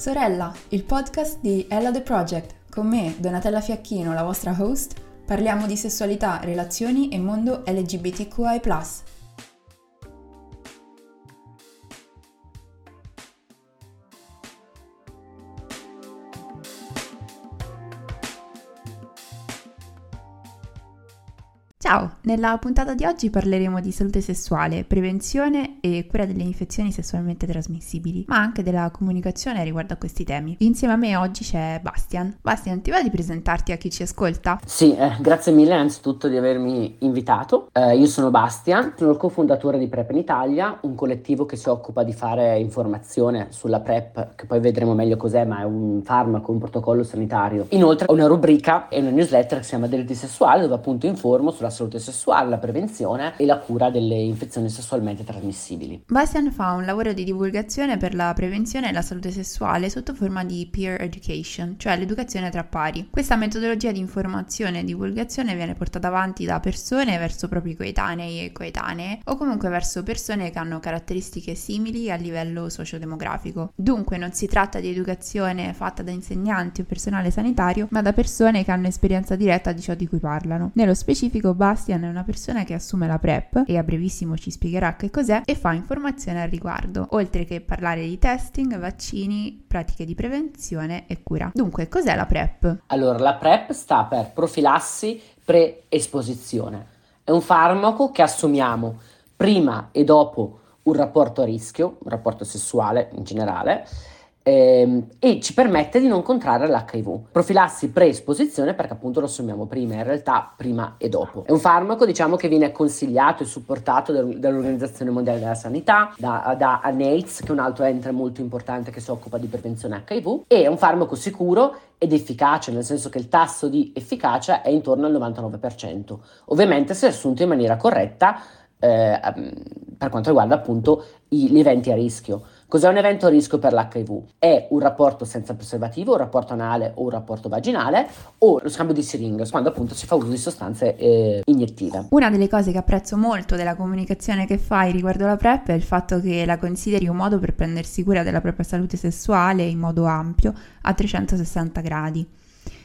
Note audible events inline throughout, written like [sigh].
Sorella, il podcast di Ella The Project. Con me, Donatella Fiacchino, la vostra host, parliamo di sessualità, relazioni e mondo LGBTQI. Nella puntata di oggi parleremo di salute sessuale, prevenzione e cura delle infezioni sessualmente trasmissibili, ma anche della comunicazione riguardo a questi temi. Insieme a me oggi c'è Bastian. Bastian, ti va di presentarti a chi ci ascolta? Sì, eh, grazie mille innanzitutto di avermi invitato. Eh, io sono Bastian, sono il cofondatore di PrEP in Italia, un collettivo che si occupa di fare informazione sulla PrEP, che poi vedremo meglio cos'è, ma è un farmaco, un protocollo sanitario. Inoltre ho una rubrica e una newsletter che si chiama Delitti Sessuali, dove appunto informo sulla salute sessuale, la prevenzione e la cura delle infezioni sessualmente trasmissibili. Bastian fa un lavoro di divulgazione per la prevenzione e la salute sessuale sotto forma di peer education, cioè l'educazione tra pari. Questa metodologia di informazione e divulgazione viene portata avanti da persone verso propri coetanei e coetanee o comunque verso persone che hanno caratteristiche simili a livello sociodemografico. Dunque non si tratta di educazione fatta da insegnanti o personale sanitario, ma da persone che hanno esperienza diretta di ciò di cui parlano. Nello specifico Bastian una persona che assume la PrEP e a brevissimo ci spiegherà che cos'è e fa informazione al riguardo, oltre che parlare di testing, vaccini, pratiche di prevenzione e cura. Dunque, cos'è la PrEP? Allora, la PrEP sta per profilassi pre-esposizione. È un farmaco che assumiamo prima e dopo un rapporto a rischio, un rapporto sessuale in generale, ehm, e ci permette di non contrarre l'HIV. Profilassi pre-esposizione perché appunto lo assumiamo prima, in realtà prima e dopo. È un farmaco diciamo che viene consigliato e supportato dall'Organizzazione Mondiale della Sanità, da, da ANAIDS che è un altro ente molto importante che si occupa di prevenzione HIV e è un farmaco sicuro ed efficace, nel senso che il tasso di efficacia è intorno al 99%. Ovviamente se assunto in maniera corretta eh, per quanto riguarda appunto gli eventi a rischio. Cos'è un evento a rischio per l'HIV? È un rapporto senza preservativo, un rapporto anale o un rapporto vaginale o lo scambio di siringhe, quando appunto si fa uso di sostanze eh, iniettive. Una delle cose che apprezzo molto della comunicazione che fai riguardo la PrEP è il fatto che la consideri un modo per prendersi cura della propria salute sessuale in modo ampio, a 360 gradi.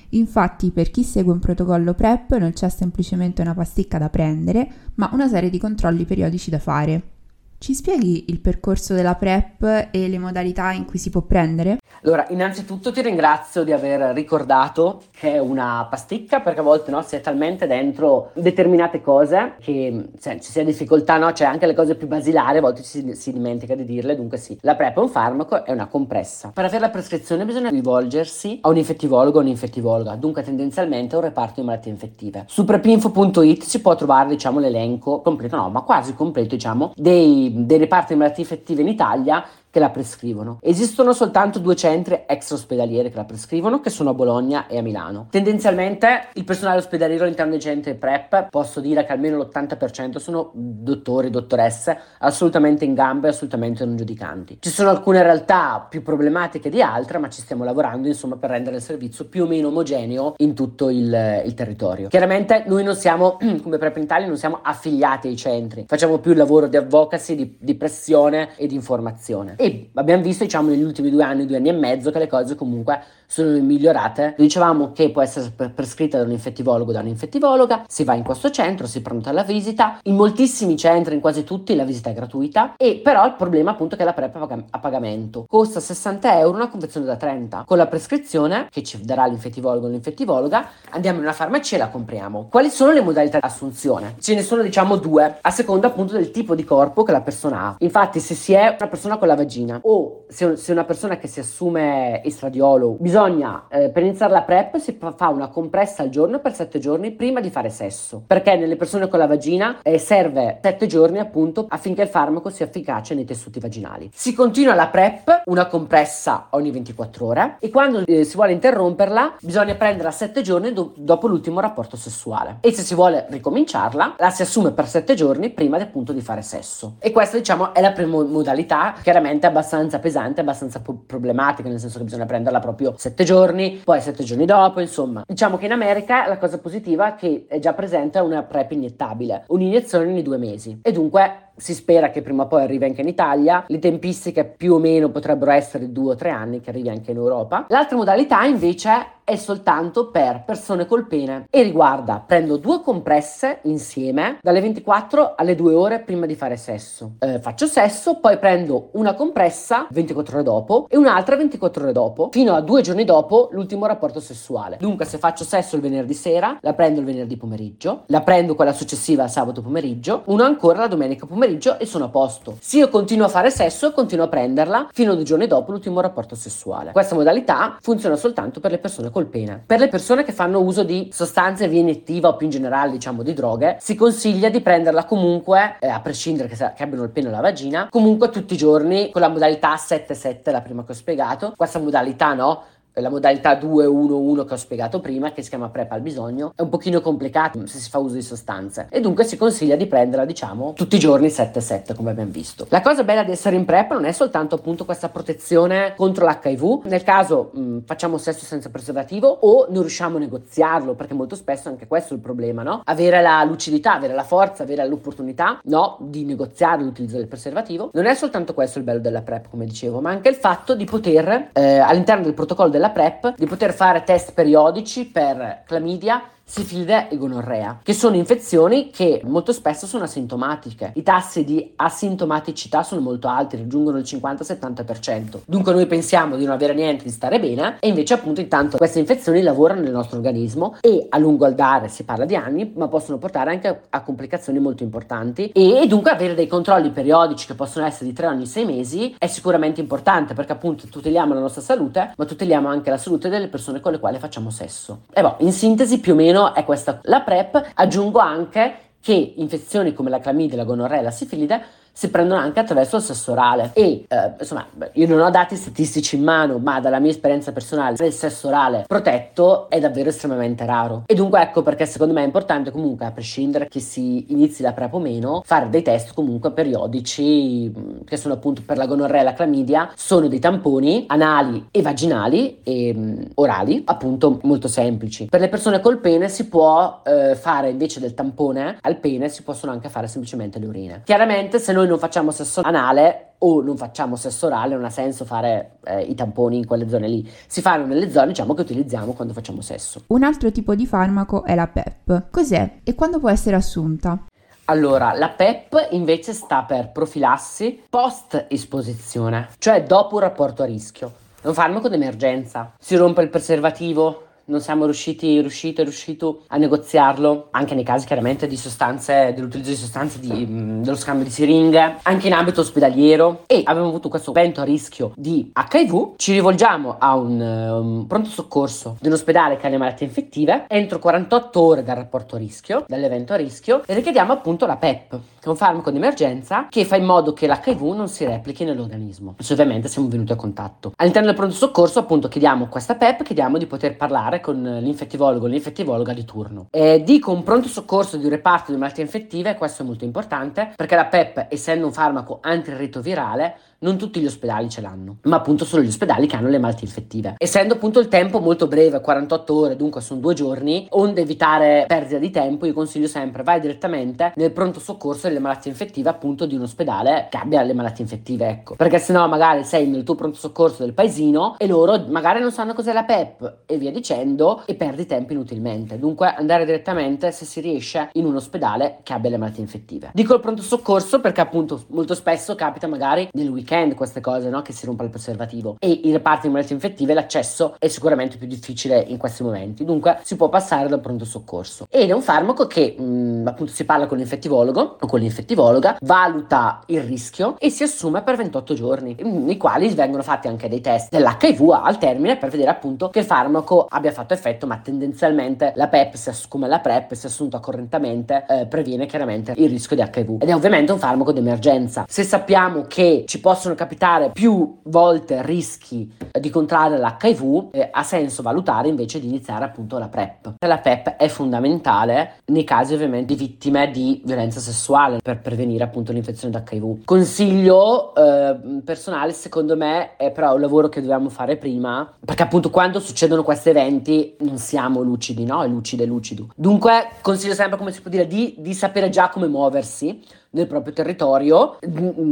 Infatti, per chi segue un protocollo PrEP non c'è semplicemente una pasticca da prendere, ma una serie di controlli periodici da fare. Ci spieghi il percorso della PrEP e le modalità in cui si può prendere? Allora, innanzitutto ti ringrazio di aver ricordato che è una pasticca perché a volte no, si è talmente dentro determinate cose che cioè, ci sia difficoltà, no? C'è anche le cose più basilari, a volte si, si, dimentica di dirle, dunque sì. La PrEP è un farmaco, è una compressa. Per avere la prescrizione bisogna rivolgersi a un infettivologo o un'infettivologa, dunque tendenzialmente a un reparto di malattie infettive. Su prepinfo.it si può trovare, diciamo, l'elenco completo, no, ma quasi completo, diciamo, dei dei reparti di malattie infettive in Italia che la prescrivono. Esistono soltanto due centri extra-ospedalieri che la prescrivono, che sono a Bologna e a Milano. Tendenzialmente il personale ospedaliero all'interno dei centri PrEP, posso dire che almeno l'80% sono dottori, dottoresse, assolutamente in gambe, assolutamente non giudicanti. Ci sono alcune realtà più problematiche di altre, ma ci stiamo lavorando insomma per rendere il servizio più o meno omogeneo in tutto il, il territorio. Chiaramente noi non siamo, [clears throat] come PrEP in Italia, non siamo affiliati ai centri, facciamo più il lavoro di advocacy, di, di pressione e di informazione e abbiamo visto diciamo negli ultimi due anni, due anni e mezzo che le cose comunque sono migliorate. Dicevamo che può essere prescritta da un infettivologo o da un'infettivologa, si va in questo centro, si prenota la visita, in moltissimi centri, in quasi tutti, la visita è gratuita e però il problema appunto è che la PrEP è a pagamento. Costa 60 euro una confezione da 30. Con la prescrizione che ci darà l'infettivologo o l'infettivologa andiamo in una farmacia e la compriamo. Quali sono le modalità di assunzione? Ce ne sono diciamo due, a seconda appunto del tipo di corpo che la persona ha. Infatti se si è una persona con la vagina o se, se una persona che si assume estradiolo, bisogna bisogna, eh, per iniziare la PrEP, si fa una compressa al giorno per 7 giorni prima di fare sesso, perché nelle persone con la vagina eh, serve 7 giorni appunto affinché il farmaco sia efficace nei tessuti vaginali. Si continua la PrEP, una compressa ogni 24 ore, e quando eh, si vuole interromperla bisogna prenderla 7 giorni do- dopo l'ultimo rapporto sessuale. E se si vuole ricominciarla, la si assume per 7 giorni prima appunto di fare sesso. E questa diciamo è la prima modalità, chiaramente abbastanza pesante, abbastanza po- problematica, nel senso che bisogna prenderla proprio sette giorni, poi sette giorni dopo, insomma. Diciamo che in America la cosa positiva è che è già presente una PrEP iniettabile, un'iniezione ogni due mesi e dunque si spera che prima o poi arrivi anche in Italia, le tempistiche più o meno potrebbero essere due o tre anni che arrivi anche in Europa. L'altra modalità invece è soltanto per persone col pene e riguarda prendo due compresse insieme dalle 24 alle 2 ore prima di fare sesso. Eh, faccio sesso, poi prendo una compressa 24 ore dopo e un'altra 24 ore dopo, fino a due giorni dopo l'ultimo rapporto sessuale. Dunque, se faccio sesso il venerdì sera, la prendo il venerdì pomeriggio, la prendo quella successiva sabato pomeriggio, una ancora la domenica pomeriggio e sono a posto. Se io continuo a fare sesso, continuo a prenderla fino a due giorni dopo l'ultimo rapporto sessuale. Questa modalità funziona soltanto per le persone col pene. Per le persone che fanno uso di sostanze via iniettiva o più in generale diciamo di droghe, si consiglia di prenderla comunque, eh, a prescindere che, che, abbiano il pene o la vagina, comunque tutti i giorni con la modalità 7-7, la prima che ho spiegato. Questa modalità no, la modalità 2-1-1 che ho spiegato prima, che si chiama PrEP al bisogno, è un pochino complicato se si fa uso di sostanze e dunque si consiglia di prenderla, diciamo, tutti i giorni 7-7 come abbiamo visto. La cosa bella di essere in PrEP non è soltanto appunto questa protezione contro l'HIV, nel caso mh, facciamo sesso senza preservativo o non riusciamo a negoziarlo, perché molto spesso anche questo è il problema, no? Avere la lucidità, avere la forza, avere l'opportunità, no, di negoziare l'utilizzo del preservativo. Non è soltanto questo il bello della PrEP, come dicevo, ma anche il fatto di poter eh, all'interno del protocollo della della PrEP di poter fare test periodici per clamidia sifilide e gonorrea, che sono infezioni che molto spesso sono asintomatiche. I tassi di asintomaticità sono molto alti, raggiungono il 50-70%. Dunque noi pensiamo di non avere niente, di stare bene, e invece appunto intanto queste infezioni lavorano nel nostro organismo e a lungo andare si parla di anni, ma possono portare anche a complicazioni molto importanti e dunque avere dei controlli periodici che possono essere di 3 ogni 6 mesi è sicuramente importante perché appunto tuteliamo la nostra salute, ma tuteliamo anche la salute delle persone con le quali facciamo sesso. E boh, in sintesi più o meno meno è questa la PrEP. Aggiungo anche che infezioni come la clamidia, la gonorrea e la sifilide si prendono anche attraverso il sesso orale. E eh, insomma io non ho dati statistici in mano ma dalla mia esperienza personale il sesso orale protetto è davvero estremamente raro. E dunque ecco perché secondo me è importante comunque a prescindere che si inizi la PrEP o meno fare dei test comunque periodici mm, che sono appunto per la gonorrea e la clamidia sono dei tamponi anali e vaginali e um, orali appunto molto semplici. Per le persone col pene si può eh, fare invece del tampone al pene si possono anche fare semplicemente le urine. Chiaramente se noi noi non facciamo sesso anale o non facciamo sesso orale, non ha senso fare eh, i tamponi in quelle zone lì. Si fanno nelle zone, diciamo, che utilizziamo quando facciamo sesso. Un altro tipo di farmaco è la PEP. Cos'è e quando può essere assunta? Allora, la PEP invece sta per profilassi post esposizione, cioè dopo un rapporto a rischio. È un farmaco d'emergenza. Si rompe il preservativo, non siamo riusciti, riuscito, riuscito a negoziarlo, anche nei casi chiaramente di sostanze, dell'utilizzo di sostanze, di, mh, dello scambio di siringhe, anche in ambito ospedaliero e abbiamo avuto questo evento a rischio di HIV, ci rivolgiamo a un, um, pronto soccorso di un ospedale che ha le malattie infettive entro 48 ore dal rapporto a rischio, dall'evento a rischio e richiediamo appunto la PEP, che è un farmaco di emergenza che fa in modo che l'HIV non si replichi nell'organismo. E ovviamente siamo venuti a contatto. All'interno del pronto soccorso appunto chiediamo questa PEP, chiediamo di poter parlare parlare con l'infettivologo l'infettivologa di turno. Eh, dico un pronto soccorso di un reparto di malattie infettive, questo è molto importante, perché la PEP, essendo un farmaco antiretrovirale, non tutti gli ospedali ce l'hanno, ma appunto solo gli ospedali che hanno le malattie infettive. Essendo appunto il tempo molto breve, 48 ore, dunque sono due giorni, onde evitare perdita di tempo, io consiglio sempre vai direttamente nel pronto soccorso delle malattie infettive appunto di un ospedale che abbia le malattie infettive, ecco. Perché sennò magari sei nel tuo pronto soccorso del paesino e loro magari non sanno cos'è la PEP e via dicendo e perdi tempo inutilmente. Dunque andare direttamente se si riesce in un ospedale che abbia le malattie infettive. Dico il pronto soccorso perché appunto molto spesso capita magari nel weekend weekend queste cose, no? Che si rompa il preservativo. E i reparti di malattie infettive l'accesso è sicuramente più difficile in questi momenti. Dunque si può passare dal pronto soccorso. Ed è un farmaco che mh, mm, appunto si parla con l'infettivologo o con l'infettivologa, valuta il rischio e si assume per 28 giorni, nei quali vengono fatti anche dei test dell'HIV al termine per vedere appunto che il farmaco abbia fatto effetto, ma tendenzialmente la PEP, come la PrEP, se assunta correntemente, eh, previene chiaramente il rischio di HIV. Ed è ovviamente un farmaco d'emergenza. Se sappiamo che ci possono possono capitare più volte rischi di contrarre l'HIV, eh, ha senso valutare invece di iniziare appunto la PrEP. La PrEP è fondamentale nei casi ovviamente di vittime di violenza sessuale per prevenire appunto l'infezione d'HIV. Consiglio eh, personale, secondo me, è però un lavoro che dobbiamo fare prima, perché appunto quando succedono questi eventi non siamo lucidi, no? È lucido. Dunque consiglio sempre, come si può dire, di, di sapere già come muoversi nel proprio territorio,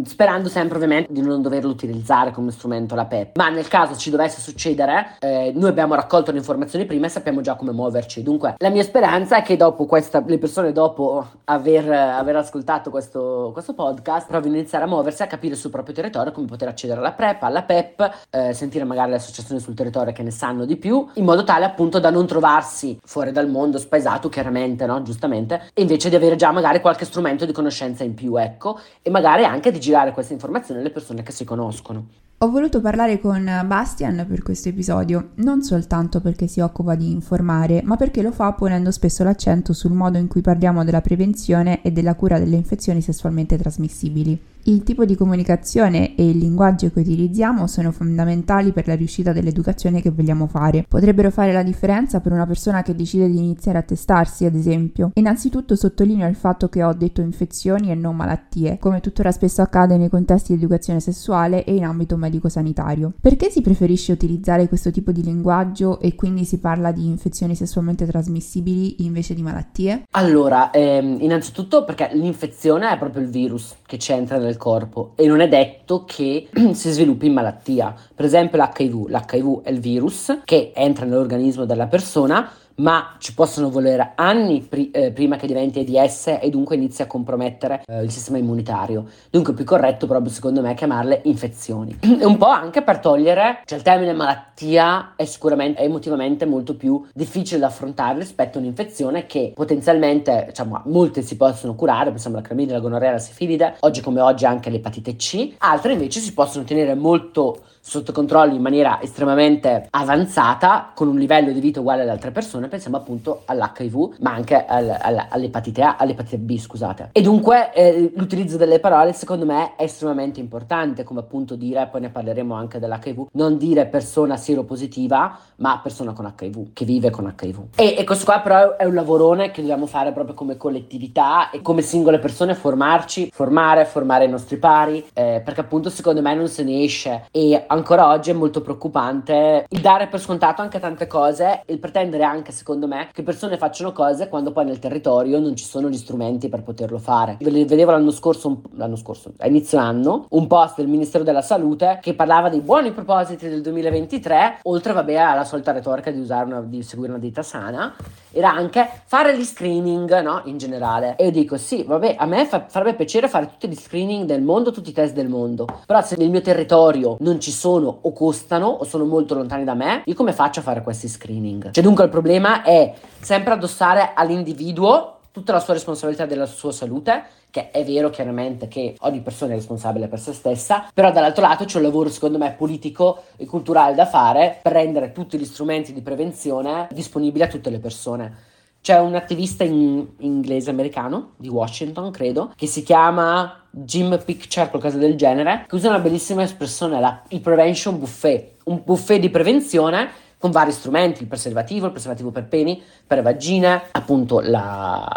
sperando sempre ovviamente di non doverlo utilizzare come strumento la PEP. Ma nel caso ci dovesse succedere, eh, noi abbiamo raccolto le informazioni prima e sappiamo già come muoverci. Dunque, la mia speranza è che dopo questa, le persone dopo aver, aver ascoltato questo, questo, podcast provino a iniziare a muoversi, a capire sul proprio territorio come poter accedere alla PrEP, alla PEP, eh, sentire magari le associazioni sul territorio che ne sanno di più, in modo tale appunto da non trovarsi fuori dal mondo spaesato, chiaramente, no? Giustamente, e invece di avere già magari qualche strumento di conoscenza in più, ecco, e magari anche di girare queste informazioni alle persone che si conoscono. Ho voluto parlare con Bastian per questo episodio, non soltanto perché si occupa di informare, ma perché lo fa ponendo spesso l'accento sul modo in cui parliamo della prevenzione e della cura delle infezioni sessualmente trasmissibili. Il tipo di comunicazione e il linguaggio che utilizziamo sono fondamentali per la riuscita dell'educazione che vogliamo fare. Potrebbero fare la differenza per una persona che decide di iniziare a testarsi, ad esempio. Innanzitutto sottolineo il fatto che ho detto infezioni e non malattie, come tuttora spesso accade nei contesti di educazione sessuale e in ambito medico-sanitario. Perché si preferisce utilizzare questo tipo di linguaggio e quindi si parla di infezioni sessualmente trasmissibili invece di malattie? Allora, ehm, innanzitutto perché l'infezione è proprio il virus che c'entra nel corpo e non è detto che [clears throat] si sviluppi in malattia. Per esempio l'HIV, l'HIV è il virus che entra nell'organismo della persona ma ci possono volere anni pri- eh, prima che diventi AIDS e dunque inizi a compromettere eh, il sistema immunitario. Dunque è più corretto proprio secondo me chiamarle infezioni. [clears throat] e un po' anche per togliere, cioè il termine malattia è sicuramente è emotivamente molto più difficile da affrontare rispetto a un'infezione che potenzialmente, diciamo, molte si possono curare, pensiamo alla clamide, la gonorrea, la sifilide, oggi come oggi anche l'epatite C, altre invece si possono tenere molto sotto controllo in maniera estremamente avanzata, con un livello di vita uguale ad altre persone, pensiamo appunto all'HIV, ma anche al, al, all'epatite A, all'epatite B, scusate. E dunque eh, l'utilizzo delle parole secondo me è estremamente importante, come appunto dire, poi ne parleremo anche dell'HIV, non dire persona seropositiva, ma persona con HIV, che vive con HIV. E, e questo qua però è un lavorone che dobbiamo fare proprio come collettività e come singole persone formarci, formare, formare i nostri pari, eh, perché appunto secondo me non se ne esce e ancora oggi è molto preoccupante il dare per scontato anche tante cose, il pretendere anche, secondo me, che persone facciano cose quando poi nel territorio non ci sono gli strumenti per poterlo fare. Vedevo l'anno scorso, l'anno scorso, a inizio anno, un post del Ministero della Salute che parlava dei buoni propositi del 2023, oltre, vabbè, alla solita retorica di usare una, di seguire una dieta sana, era anche fare gli screening, no? In generale. E io dico, sì, vabbè, a me fa, farebbe piacere fare tutti gli screening del mondo, tutti i test del mondo. Però se nel mio territorio non ci sono o costano o sono molto lontani da me, io come faccio a fare questi screening? Cioè, dunque il problema è sempre addossare all'individuo tutta la sua responsabilità della sua salute, che è vero chiaramente che ogni persona è responsabile per se stessa, però dall'altro lato c'è un lavoro secondo me politico e culturale da fare per rendere tutti gli strumenti di prevenzione disponibili a tutte le persone. C'è un attivista in inglese americano di Washington, credo, che si chiama Jim Picture, qualcosa del genere, che usa una bellissima espressione, la, il prevention buffet, un buffet di prevenzione con vari strumenti, il preservativo, il preservativo per peni, per vagine, appunto la,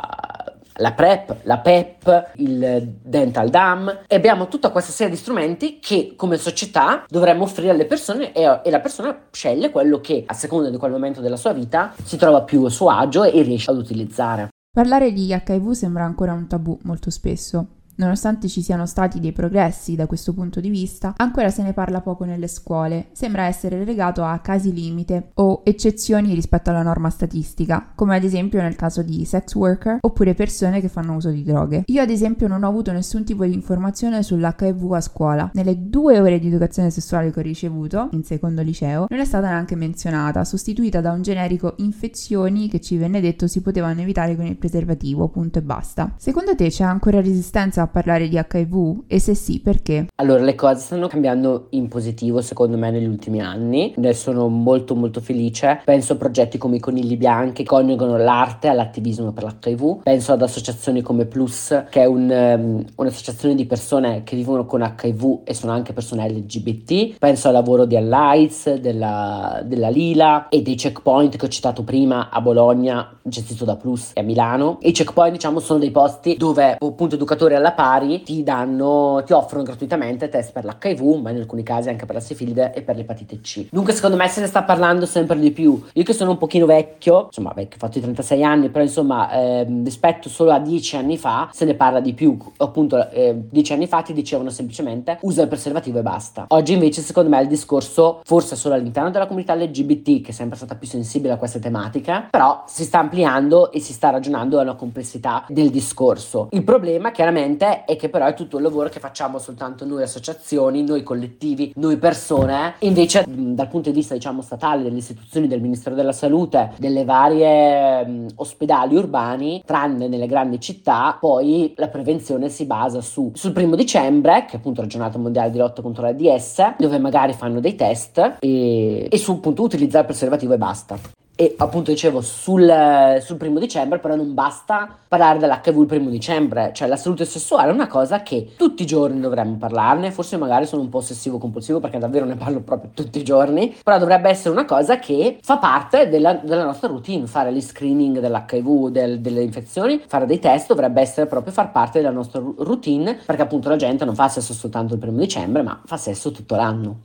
la PrEP, la PEP, il Dental Dam e abbiamo tutta questa serie di strumenti che come società dovremmo offrire alle persone e, e, la persona sceglie quello che a seconda di quel momento della sua vita si trova più a suo agio e riesce ad utilizzare. Parlare di HIV sembra ancora un tabù molto spesso. Nonostante ci siano stati dei progressi da questo punto di vista, ancora se ne parla poco nelle scuole. Sembra essere legato a casi limite o eccezioni rispetto alla norma statistica, come ad esempio nel caso di sex worker oppure persone che fanno uso di droghe. Io ad esempio non ho avuto nessun tipo di informazione sull'HIV a scuola. Nelle due ore di educazione sessuale che ho ricevuto, in secondo liceo, non è stata neanche menzionata, sostituita da un generico infezioni che ci venne detto si potevano evitare con il preservativo, punto e basta. Secondo te c'è ancora resistenza a parlare di HIV? E se sì, perché? Allora, le cose stanno cambiando in positivo secondo me negli ultimi anni. Ne sono molto molto felice. Penso a progetti come i Conigli Bianchi che coniugano l'arte all'attivismo per l'HIV. Penso ad associazioni come Plus, che è un, um, un'associazione di persone che vivono con HIV e sono anche persone LGBT. Penso al lavoro di Allies, della, della Lila e dei checkpoint che ho citato prima a Bologna, gestito da Plus e a Milano. I checkpoint, diciamo, sono dei posti dove appunto educatori alla pari ti danno, ti offrono gratuitamente test per l'HIV, ma in alcuni casi anche per la sifilide e per l'epatite C. Dunque, secondo me se ne sta parlando sempre di più. Io che sono un pochino vecchio, insomma, vecchio, ho fatto i 36 anni, però insomma, eh, rispetto solo a 10 anni fa, se ne parla di più. Appunto, eh, 10 anni fa ti dicevano semplicemente usa il preservativo e basta. Oggi invece, secondo me, il discorso, forse solo all'interno della comunità LGBT, che è sempre stata più sensibile a queste tematiche, però si sta ampliando e si sta ragionando alla complessità del discorso. Il problema chiaramente è che però è tutto il lavoro che facciamo soltanto noi associazioni, noi collettivi, noi persone, invece dal punto di vista diciamo statale, delle istituzioni del Ministero della Salute, delle varie mh, ospedali urbani, tranne nelle grandi città, poi la prevenzione si basa su, sul primo dicembre, che è appunto la giornata mondiale di lotta contro l'AIDS, dove magari fanno dei test e, e su appunto utilizzare il preservativo e basta. E appunto dicevo sul, sul, primo dicembre, però non basta parlare dell'HIV il primo dicembre, cioè la salute sessuale è una cosa che tutti i giorni dovremmo parlarne, forse magari sono un po' ossessivo compulsivo perché davvero ne parlo proprio tutti i giorni, però dovrebbe essere una cosa che fa parte della, della nostra routine, fare gli screening dell'HIV, del, delle infezioni, fare dei test dovrebbe essere proprio far parte della nostra routine perché appunto la gente non fa sesso soltanto il primo dicembre ma fa sesso tutto l'anno.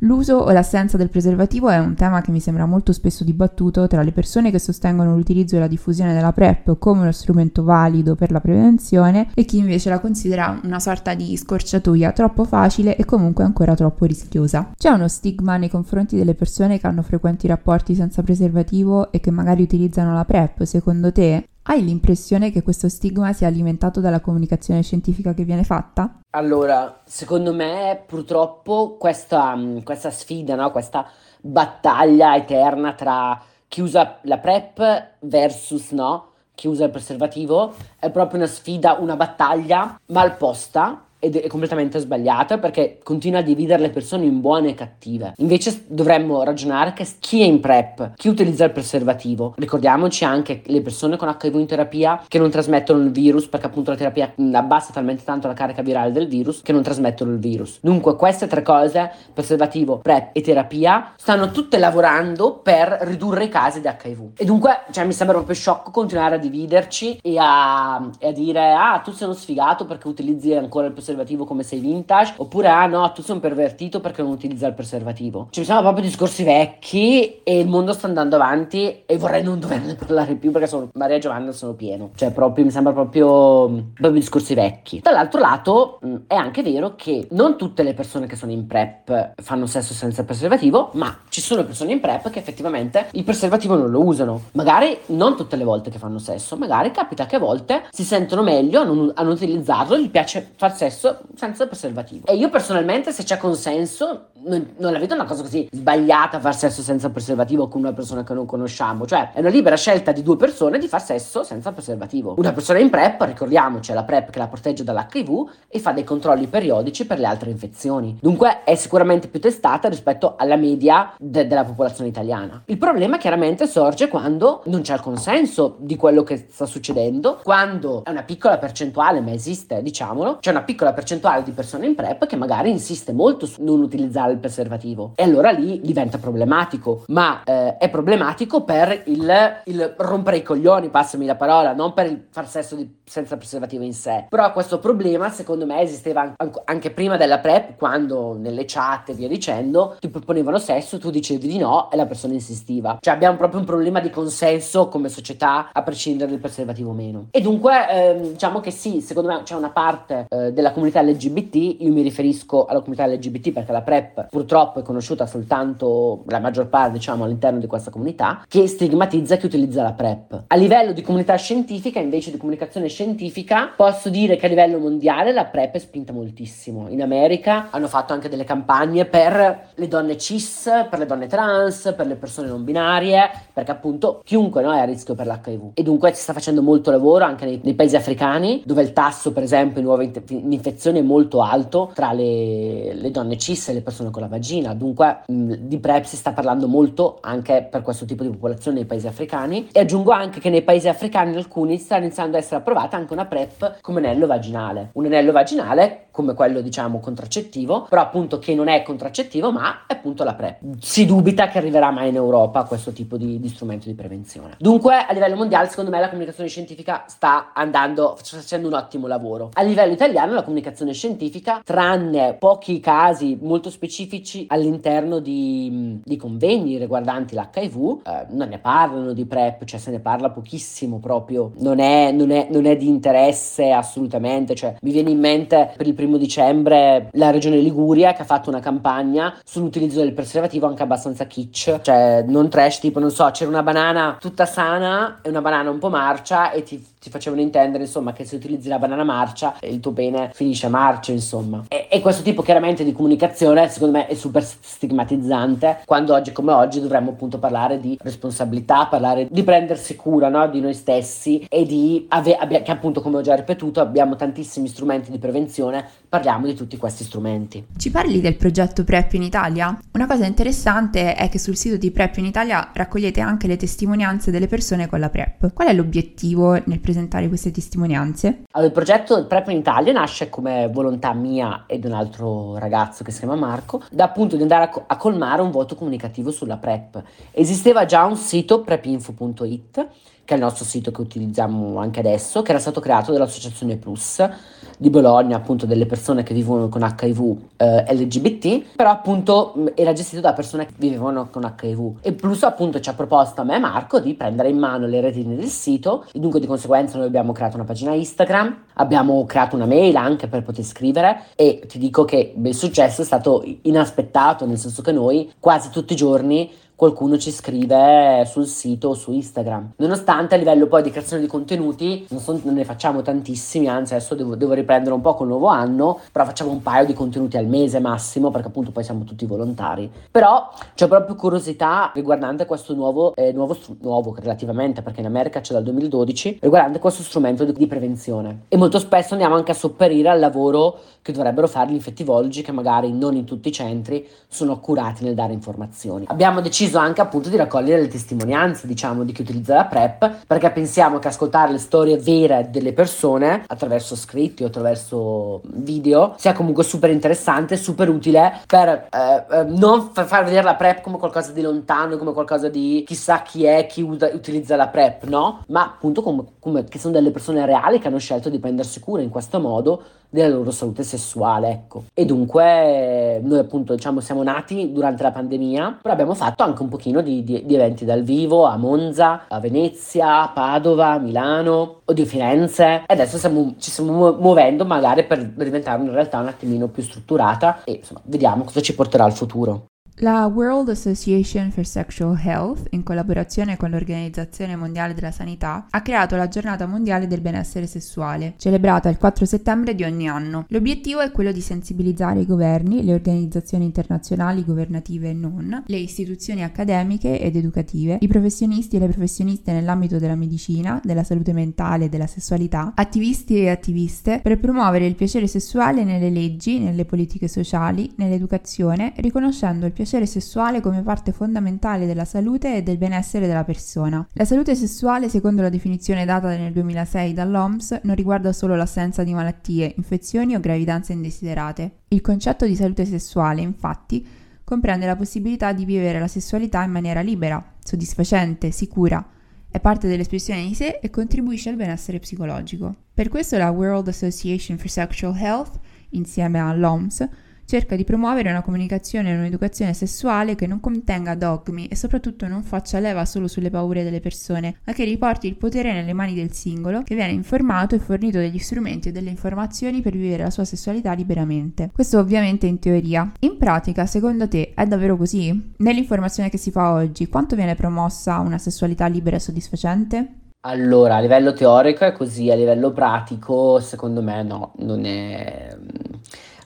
L'uso o l'assenza del preservativo è un tema che mi sembra molto spesso dibattuto tra le persone che sostengono l'utilizzo e la diffusione della PrEP come uno strumento valido per la prevenzione e chi invece la considera una sorta di scorciatoia troppo facile e comunque ancora troppo rischiosa. C'è uno stigma nei confronti delle persone che hanno frequenti rapporti senza preservativo e che magari utilizzano la PrEP, secondo te? Hai l'impressione che questo stigma sia alimentato dalla comunicazione scientifica che viene fatta? Allora, secondo me purtroppo questa, questa sfida, no? questa battaglia eterna tra chi usa la PrEP versus no, chi usa il preservativo, è proprio una sfida, una battaglia malposta ed è completamente sbagliata perché continua a dividere le persone in buone e cattive. Invece dovremmo ragionare che chi è in PrEP, chi utilizza il preservativo, ricordiamoci anche le persone con HIV in terapia che non trasmettono il virus perché appunto la terapia abbassa talmente tanto la carica virale del virus che non trasmettono il virus. Dunque queste tre cose, preservativo, PrEP e terapia, stanno tutte lavorando per ridurre i casi di HIV. E dunque cioè, mi sembra proprio sciocco continuare a dividerci e a, e a dire ah tu sei uno sfigato perché utilizzi ancora il preservativo preservativo come sei vintage, oppure ah no, tu sei un pervertito perché non utilizza il preservativo. Cioè, mi sembrano proprio discorsi vecchi e il mondo sta andando avanti e vorrei non doverne [laughs] parlare più perché sono Maria Giovanna sono pieno. Cioè, proprio mi sembra proprio, proprio discorsi vecchi. Dall'altro lato, mh, è anche vero che non tutte le persone che sono in PrEP fanno sesso senza preservativo, ma ci sono persone in PrEP che effettivamente il preservativo non lo usano. Magari non tutte le volte che fanno sesso, magari capita che a volte si sentono meglio a non, a non utilizzarlo, gli piace far sesso sesso senza preservativo. E io personalmente, se c'è consenso, non, non, la vedo una cosa così sbagliata far sesso senza preservativo con una persona che non conosciamo. Cioè, è una libera scelta di due persone di far sesso senza preservativo. Una persona in PrEP, ricordiamoci, è la PrEP che la protegge dall'HIV e fa dei controlli periodici per le altre infezioni. Dunque è sicuramente più testata rispetto alla media de- della popolazione italiana. Il problema chiaramente sorge quando non c'è il consenso di quello che sta succedendo, quando è una piccola percentuale, ma esiste, diciamolo, c'è una piccola percentuale di persone in PrEP che magari insiste molto su non utilizzare il preservativo. E allora lì diventa problematico, ma eh, è problematico per il, il, rompere i coglioni, passami la parola, non per il far sesso di, senza preservativo in sé. Però questo problema secondo me esisteva anche, anche prima della PrEP, quando nelle chat e via dicendo ti proponevano sesso, tu dicevi di no e la persona insistiva. Cioè abbiamo proprio un problema di consenso come società a prescindere dal preservativo o meno. E dunque eh, diciamo che sì, secondo me c'è una parte eh, della comunità LGBT, io mi riferisco alla comunità LGBT perché la PrEP purtroppo è conosciuta soltanto la maggior parte, diciamo, all'interno di questa comunità, che stigmatizza chi utilizza la PrEP. A livello di comunità scientifica, invece di comunicazione scientifica, posso dire che a livello mondiale la PrEP è spinta moltissimo. In America hanno fatto anche delle campagne per le donne cis, per le donne trans, per le persone non binarie, perché appunto chiunque no, è a rischio per l'HIV. E dunque si sta facendo molto lavoro anche nei, nei paesi africani, dove il tasso, per esempio, di nuove inf- infezioni è molto alto tra le, le donne cis e le persone con la vagina. Dunque mh, di PrEP si sta parlando molto anche per questo tipo di popolazione nei paesi africani e aggiungo anche che nei paesi africani alcuni sta iniziando a essere approvata anche una PrEP come anello vaginale. Un anello vaginale come quello diciamo contraccettivo, però appunto che non è contraccettivo ma è appunto la PrEP. Si dubita che arriverà mai in Europa questo tipo di, di strumento di prevenzione. Dunque a livello mondiale secondo me la comunicazione scientifica sta andando, sta facendo un ottimo lavoro. A livello italiano la comunicazione scientifica, tranne pochi casi molto specifici all'interno di, di convegni riguardanti l'HIV, eh, non ne parlano di PrEP, cioè se ne parla pochissimo proprio, non è, non è, non è di interesse assolutamente, cioè mi viene in mente per il primo dicembre la regione Liguria che ha fatto una campagna sull'utilizzo del preservativo anche abbastanza kitsch, cioè non trash, tipo non so, c'era una banana tutta sana e una banana un po' marcia e ti, ti facevano intendere insomma che se utilizzi la banana marcia il tuo pene finisce a marcio insomma. E, e questo tipo chiaramente di comunicazione secondo me è super stigmatizzante quando oggi come oggi dovremmo appunto parlare di responsabilità, parlare di prendersi cura no? di noi stessi e di ave- abbia- che appunto come ho già ripetuto abbiamo tantissimi strumenti di prevenzione parliamo di tutti questi strumenti. Ci parli del progetto PrEP in Italia? Una cosa interessante è che sul sito di PrEP in Italia raccogliete anche le testimonianze delle persone con la PrEP. Qual è l'obiettivo nel presentare queste testimonianze? Allora, il progetto PrEP in Italia nasce come volontà mia e di un altro ragazzo che si chiama Marco, da appunto di andare a, a colmare un voto comunicativo sulla PrEP. Esisteva già un sito prepinfo.it che è il nostro sito che utilizziamo anche adesso, che era stato creato dall'Associazione Plus di Bologna, appunto delle persone che vivono con HIV eh, LGBT, però appunto era gestito da persone che vivevano con HIV. E Plus appunto ci ha proposto a me e Marco di prendere in mano le redini del sito, e dunque di conseguenza noi abbiamo creato una pagina Instagram, abbiamo creato una mail anche per poter scrivere e ti dico che il successo è stato inaspettato, nel senso che noi quasi tutti i giorni qualcuno ci scrive sul sito o su Instagram. Nonostante a livello poi di creazione di contenuti non, so, non ne facciamo tantissimi, anzi adesso devo, devo, riprendere un po' col nuovo anno, però facciamo un paio di contenuti al mese massimo perché appunto poi siamo tutti volontari. Però c'è proprio curiosità riguardante questo nuovo, eh, nuovo, nuovo relativamente perché in America c'è dal 2012, riguardante questo strumento di, di prevenzione. E molto spesso andiamo anche a sopperire al lavoro che dovrebbero fare gli infettivologi che magari non in tutti i centri sono accurati nel dare informazioni. Abbiamo deciso deciso anche appunto di raccogliere le testimonianze, diciamo, di chi utilizza la PrEP, perché pensiamo che ascoltare le storie vere delle persone attraverso scritti o attraverso video sia comunque super interessante, super utile per eh, eh, non far vedere la PrEP come qualcosa di lontano, come qualcosa di chissà chi è, chi u- utilizza la PrEP, no? Ma appunto come, come che sono delle persone reali che hanno scelto di prendersi cura in questo modo della loro salute sessuale, ecco. E dunque noi appunto diciamo siamo nati durante la pandemia, però abbiamo fatto anche un pochino di, di, di eventi dal vivo a Monza, a Venezia, a Padova, Milano o di Firenze e adesso stiamo, ci stiamo muovendo magari per diventare una realtà un attimino più strutturata e insomma vediamo cosa ci porterà il futuro. La World Association for Sexual Health, in collaborazione con l'Organizzazione Mondiale della Sanità, ha creato la Giornata Mondiale del Benessere Sessuale, celebrata il 4 settembre di ogni anno. L'obiettivo è quello di sensibilizzare i governi, le organizzazioni internazionali, governative e non, le istituzioni accademiche ed educative, i professionisti e le professioniste nell'ambito della medicina, della salute mentale e della sessualità, attivisti e attiviste, per promuovere il piacere sessuale nelle leggi, nelle politiche sociali, nell'educazione, riconoscendo il piacere piacere sessuale come parte fondamentale della salute e del benessere della persona. La salute sessuale, secondo la definizione data nel 2006 dall'OMS, non riguarda solo l'assenza di malattie, infezioni o gravidanze indesiderate. Il concetto di salute sessuale, infatti, comprende la possibilità di vivere la sessualità in maniera libera, soddisfacente, sicura, è parte dell'espressione di sé e contribuisce al benessere psicologico. Per questo la World Association for Sexual Health, insieme all'OMS, cerca di promuovere una comunicazione e un'educazione sessuale che non contenga dogmi e soprattutto non faccia leva solo sulle paure delle persone, ma che riporti il potere nelle mani del singolo, che viene informato e fornito degli strumenti e delle informazioni per vivere la sua sessualità liberamente. Questo ovviamente in teoria. In pratica, secondo te, è davvero così? Nell'informazione che si fa oggi, quanto viene promossa una sessualità libera e soddisfacente? Allora, a livello teorico è così, a livello pratico, secondo me no, non è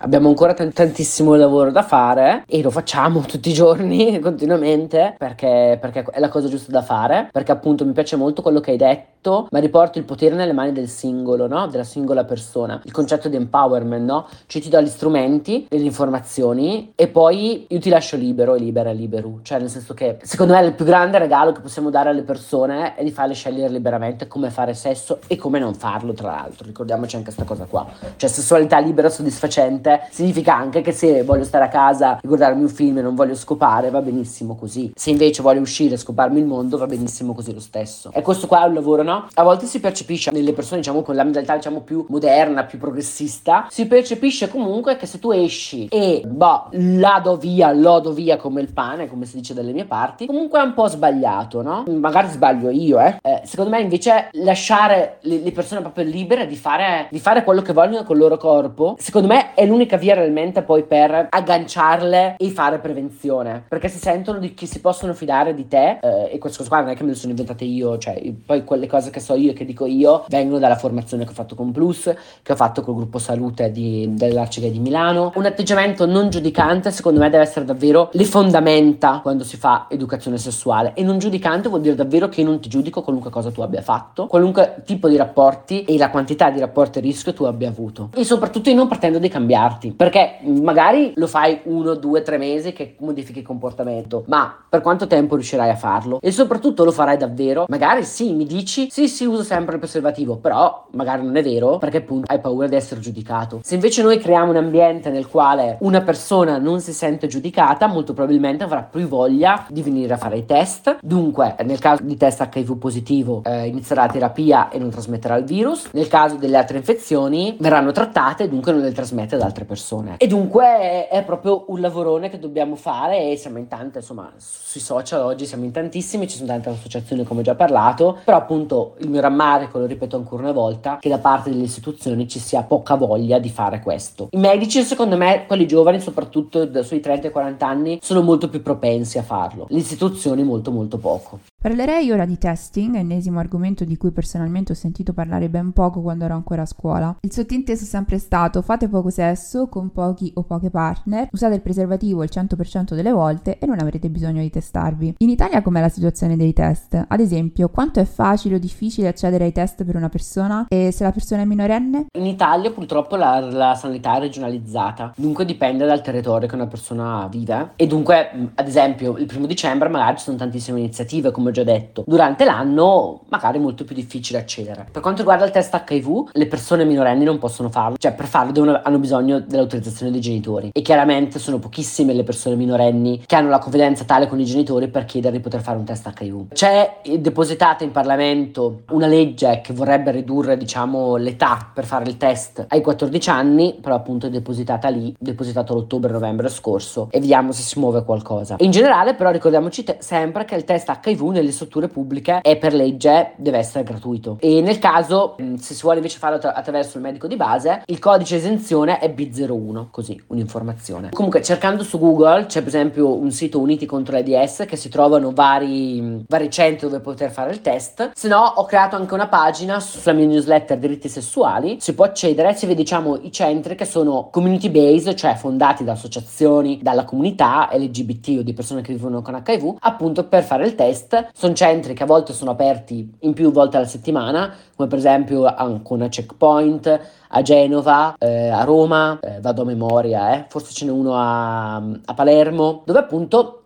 abbiamo ancora t- tantissimo lavoro da fare e lo facciamo [laughs] tutti i giorni, continuamente, perché, perché è la cosa giusta da fare, perché appunto mi piace molto quello che hai detto, ma riporto il potere nelle mani del singolo, no? Della singola persona. Il concetto di empowerment, no? Cioè ti do gli strumenti, le informazioni e poi io ti lascio libero e libera libero. Cioè nel senso che secondo me il più grande regalo che possiamo dare alle persone è di farle scegliere liberamente come fare sesso e come non farlo, tra l'altro. Ricordiamoci anche questa cosa qua. Cioè sessualità libera, soddisfacente, significa anche che se voglio stare a casa e guardarmi un film e non voglio scopare, va benissimo così. Se invece voglio uscire e scoparmi il mondo, va benissimo così lo stesso. E questo qua è un lavoro, no? A volte si percepisce nelle persone, diciamo, con la mentalità, diciamo, più moderna, più progressista, si percepisce comunque che se tu esci e, boh, la do via, lo do via come il pane, come si dice dalle mie parti, comunque è un po' sbagliato, no? Magari sbaglio io, eh. eh secondo me invece lasciare le, le persone proprio libere di fare, di fare quello che vogliono con il loro corpo, secondo me è l'unica via realmente poi per agganciarle e fare prevenzione, perché si sentono di chi si possono fidare di te eh, e questo qua non è che me le sono inventate io, cioè poi quelle cose che so io e che dico io vengono dalla formazione che ho fatto con Plus, che ho fatto col gruppo salute di, di Milano. Un atteggiamento non giudicante secondo me deve essere davvero le fondamenta quando si fa educazione sessuale. E non giudicante vuol dire davvero che io non ti giudico qualunque cosa tu abbia fatto, qualunque tipo di rapporti e la quantità di rapporti a rischio tu abbia avuto. E soprattutto io non pretendo di cambiarti perché magari lo fai uno, due, tre mesi che modifichi il comportamento ma per quanto tempo riuscirai a farlo? E soprattutto lo farai davvero? Magari sì mi dici sì sì uso sempre il preservativo però magari non è vero perché appunto hai paura di essere giudicato. Se invece noi creiamo un ambiente nel quale una persona non si sente giudicata molto probabilmente avrà più voglia di venire a fare i test. Dunque nel caso di test HIV positivo eh, inizierà la terapia e non trasmetterà il virus. Nel caso delle altre infezioni verranno trattate e dunque non le trasmette ad altre persone. E dunque è, proprio un lavorone che dobbiamo fare e siamo in tante insomma sui social oggi siamo in tantissimi ci sono tante associazioni come ho già parlato però appunto il mio rammarico lo ripeto ancora una volta che da parte delle istituzioni ci sia poca voglia di fare questo. I medici secondo me quelli giovani soprattutto sui 30 e 40 anni sono molto più propensi a farlo. Le istituzioni molto molto poco Parlerei ora di testing, ennesimo argomento di cui personalmente ho sentito parlare ben poco quando ero ancora a scuola. Il sottinteso è sempre stato fate poco sesso con pochi o poche partner, usate il preservativo il 100% delle volte e non avrete bisogno di testarvi. In Italia com'è la situazione dei test? Ad esempio, quanto è facile o difficile accedere ai test per una persona e se la persona è minorenne? In Italia purtroppo la, la sanità è regionalizzata, dunque dipende dal territorio che una persona vive e dunque ad esempio il primo dicembre magari ci sono tantissime iniziative come ho già detto. Durante l'anno magari è molto più difficile accedere. Per quanto riguarda il test HIV, le persone minorenni non possono farlo, cioè per farlo devono, hanno bisogno dell'autorizzazione dei genitori e chiaramente sono pochissime le persone minorenni che hanno la confidenza tale con i genitori per chiedere di poter fare un test HIV. C'è depositata in Parlamento una legge che vorrebbe ridurre, diciamo, l'età per fare il test ai 14 anni, però appunto è depositata lì, depositato l'ottobre-novembre scorso e vediamo se si muove qualcosa. In generale però ricordiamoci te- sempre che il test HIV nelle strutture pubbliche e per legge deve essere gratuito. E nel caso, mm, se si vuole invece farlo attra- attraverso il medico di base, il codice esenzione è B01, così un'informazione. Comunque, cercando su Google c'è per esempio un sito Uniti contro l'AIDS che si trovano vari, mm, vari centri dove poter fare il test. Se no, ho creato anche una pagina sulla mia newsletter diritti sessuali. Si può accedere, si vede diciamo i centri che sono community based, cioè fondati da associazioni, dalla comunità LGBT o di persone che vivono con HIV, appunto per fare il test sono centri che a volte sono aperti in più volte alla settimana, come per esempio Ancona Checkpoint, a Genova, eh, a Roma, eh, vado a memoria, eh. forse ce n'è uno a, a Palermo, dove appunto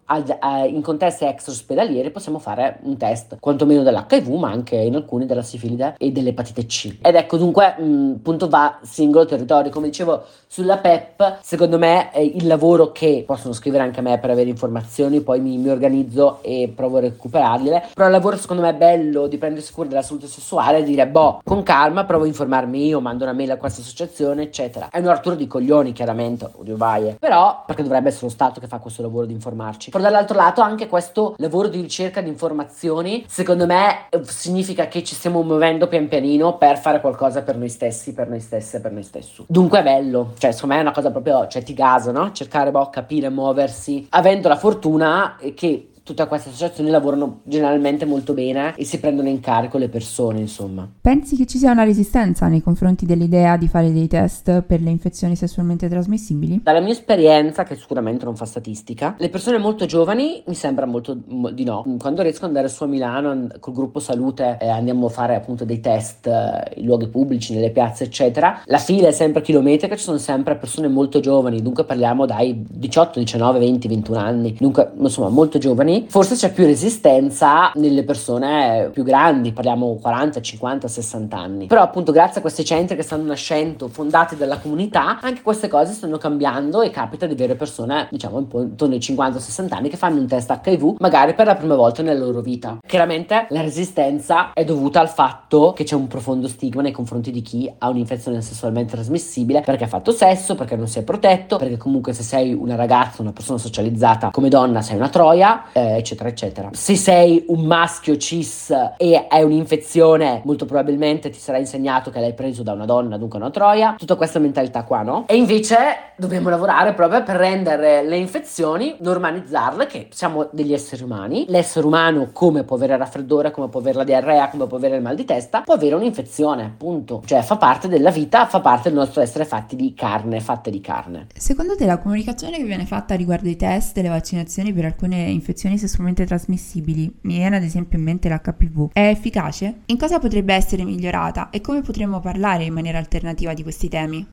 in contesti extra-ospedalieri possiamo fare un test, quantomeno dell'HIV, ma anche in alcuni della sifilide e dell'epatite C. Ed ecco dunque, mh, appunto, va singolo territorio. Come dicevo, sulla PEP, secondo me il lavoro che possono scrivere anche a me per avere informazioni, poi mi, mi organizzo e provo a recuperargliele. Però il lavoro, secondo me, è bello di prendersi cura della salute sessuale e dire, boh, con calma, provo a informarmi io, mando una mail a questa associazione, eccetera. È un Arturo di coglioni, chiaramente, odio vaie. Però, perché dovrebbe essere lo Stato che fa questo lavoro di informarci. Però dall'altro lato anche questo lavoro di ricerca di informazioni, secondo me significa che ci stiamo muovendo pian pianino per fare qualcosa per noi stessi, per noi stesse, per noi stessi. Dunque è bello, cioè secondo me è una cosa proprio, cioè ti gasa, no? Cercare, boh, capire, muoversi, avendo la fortuna che tutte queste associazioni lavorano generalmente molto bene e si prendono in carico le persone, insomma. Pensi che ci sia una resistenza nei confronti dell'idea di fare dei test per le infezioni sessualmente trasmissibili? Dalla mia esperienza, che sicuramente non fa statistica, le persone molto giovani mi sembra molto di no. Quando riesco ad andare su a Milano col gruppo salute e andiamo a fare appunto dei test eh, in luoghi pubblici, nelle piazze, eccetera, la fila è sempre chilometrica, ci sono sempre persone molto giovani, dunque parliamo dai 18, 19, 20, 21 anni, dunque insomma molto giovani. Forse c'è più resistenza nelle persone più grandi, parliamo 40, 50, 60 anni. Però appunto grazie a questi centri che stanno nascendo, fondati dalla comunità, anche queste cose stanno cambiando e capita di avere persone, diciamo, intorno ai 50-60 anni che fanno un test HIV, magari per la prima volta nella loro vita. Chiaramente la resistenza è dovuta al fatto che c'è un profondo stigma nei confronti di chi ha un'infezione sessualmente trasmissibile perché ha fatto sesso, perché non si è protetto, perché comunque se sei una ragazza, una persona socializzata come donna sei una troia, eh, eccetera, eccetera. Se sei un maschio cis e hai un'infezione, molto probabilmente ti sarà insegnato che l'hai preso da una donna, dunque una troia, tutta questa mentalità qua, no? E invece dobbiamo lavorare proprio per rendere le infezioni, normalizzarle, che siamo degli esseri umani. L'essere umano, come può avere raffreddore, come può avere la diarrea, come può avere il mal di testa, può avere un'infezione, punto. Cioè fa parte della vita, fa parte del nostro essere fatti di carne, fatte di carne. Secondo te la comunicazione che viene fatta riguardo i test e le vaccinazioni per alcune infezioni sessualmente trasmissibili, mi viene ad esempio in mente l'HPV, è efficace? In cosa potrebbe essere migliorata e come potremmo parlare in maniera alternativa di questi temi?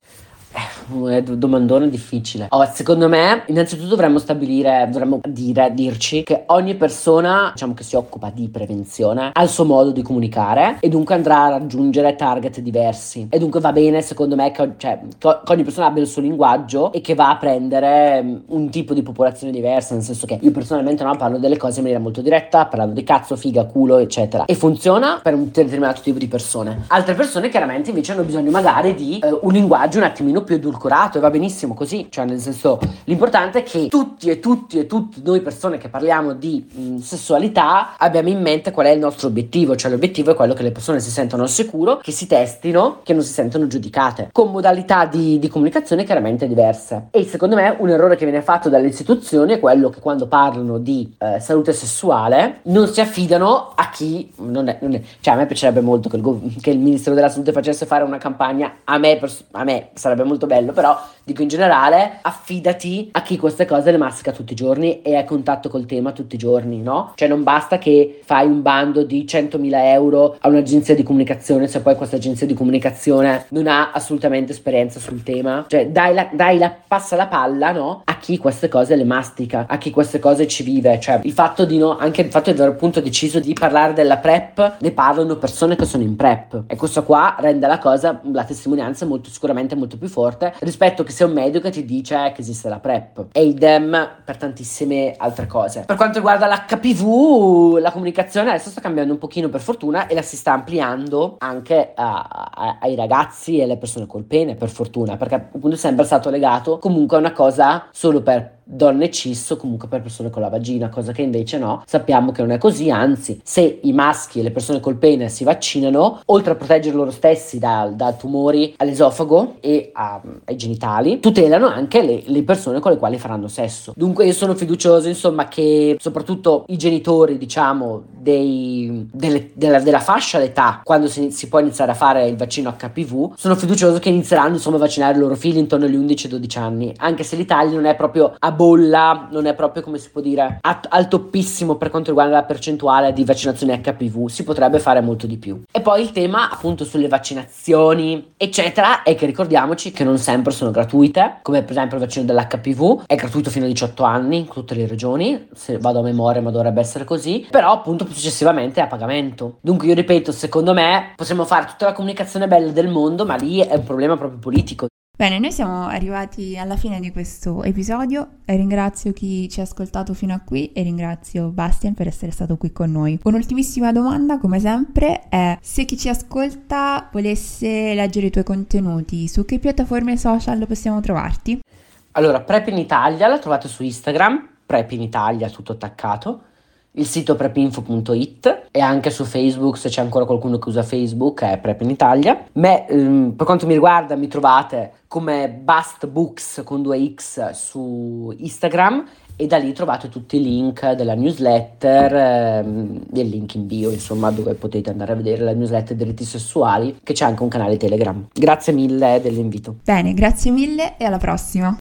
Eh, domandone difficile. Oh, secondo me, innanzitutto dovremmo stabilire, dovremmo dire, dirci che ogni persona, diciamo che si occupa di prevenzione, ha il suo modo di comunicare e dunque andrà a raggiungere target diversi. E dunque va bene, secondo me, che, cioè, che ogni persona abbia il suo linguaggio e che va a prendere mm, un tipo di popolazione diversa, nel senso che io personalmente no, parlo delle cose in maniera molto diretta, parlando di cazzo, figa, culo, eccetera. E funziona per un determinato tipo di persone. Altre persone chiaramente invece hanno bisogno magari di eh, un linguaggio un attimino più edulcorato e va benissimo così, cioè nel senso l'importante è che tutti e tutti e tutti noi persone che parliamo di mh, sessualità abbiamo in mente qual è il nostro obiettivo, cioè l'obiettivo è quello che le persone si sentono al sicuro, che si testino, che non si sentono giudicate, con modalità di, di comunicazione chiaramente diverse. E secondo me un errore che viene fatto dalle istituzioni è quello che quando parlano di eh, salute sessuale non si affidano a chi non è, non è, cioè a me piacerebbe molto che il, che il Ministero della Salute facesse fare una campagna, a me, a me sarebbe molto bello, però dico in generale, affidati a chi queste cose le mastica tutti i giorni e è a contatto col tema tutti i giorni, no? Cioè non basta che fai un bando di 100.000 euro a un'agenzia di comunicazione se poi questa agenzia di comunicazione non ha assolutamente esperienza sul tema. Cioè dai la, dai la passa la palla, no? A chi queste cose le mastica, a chi queste cose ci vive. Cioè il fatto di no, anche il fatto di aver appunto deciso di parlare della PrEP, ne parlano persone che sono in PrEP. E questo qua rende la cosa, la testimonianza molto sicuramente molto più forte rispetto che se un medico ti dice che esiste la PrEP e idem per tantissime altre cose. Per quanto riguarda l'HPV, la comunicazione adesso sta cambiando un pochino per fortuna e la si sta ampliando anche a, a, ai ragazzi e alle persone col pene per fortuna, perché appunto è sempre stato legato comunque a una cosa solo per donne cis o comunque per persone con la vagina, cosa che invece no, sappiamo che non è così, anzi se i maschi e le persone col pene si vaccinano, oltre a proteggere loro stessi da, da tumori all'esofago e a, ai genitali, tutelano anche le, le, persone con le quali faranno sesso. Dunque io sono fiducioso insomma che soprattutto i genitori diciamo dei, delle, della, della, fascia d'età quando si, si, può iniziare a fare il vaccino HPV, sono fiducioso che inizieranno insomma a vaccinare i loro figli intorno agli 11-12 anni, anche se l'Italia non è proprio a bolla, non è proprio come si può dire at- al toppissimo per quanto riguarda la percentuale di vaccinazioni HPV, si potrebbe fare molto di più. E poi il tema appunto sulle vaccinazioni, eccetera, è che ricordiamoci che non sempre sono gratuite, come per esempio il vaccino dell'HPV, è gratuito fino a 18 anni in tutte le regioni, se vado a memoria ma dovrebbe essere così, però appunto successivamente è a pagamento. Dunque io ripeto, secondo me possiamo fare tutta la comunicazione bella del mondo, ma lì è un problema proprio politico. Bene, noi siamo arrivati alla fine di questo episodio ringrazio chi ci ha ascoltato fino a qui e ringrazio Bastian per essere stato qui con noi. Un'ultimissima domanda, come sempre, è se chi ci ascolta volesse leggere i tuoi contenuti, su che piattaforme social possiamo trovarti? Allora, Prep in Italia la trovate su Instagram, Prep in Italia tutto attaccato il sito prepinfo.it e anche su Facebook se c'è ancora qualcuno che usa Facebook è Prep in Italia. Me, ehm, per quanto mi riguarda mi trovate come Bust Books con due X su Instagram e da lì trovate tutti i link della newsletter ehm, il link in bio insomma dove potete andare a vedere la newsletter diritti sessuali che c'è anche un canale Telegram. Grazie mille dell'invito. Bene, grazie mille e alla prossima.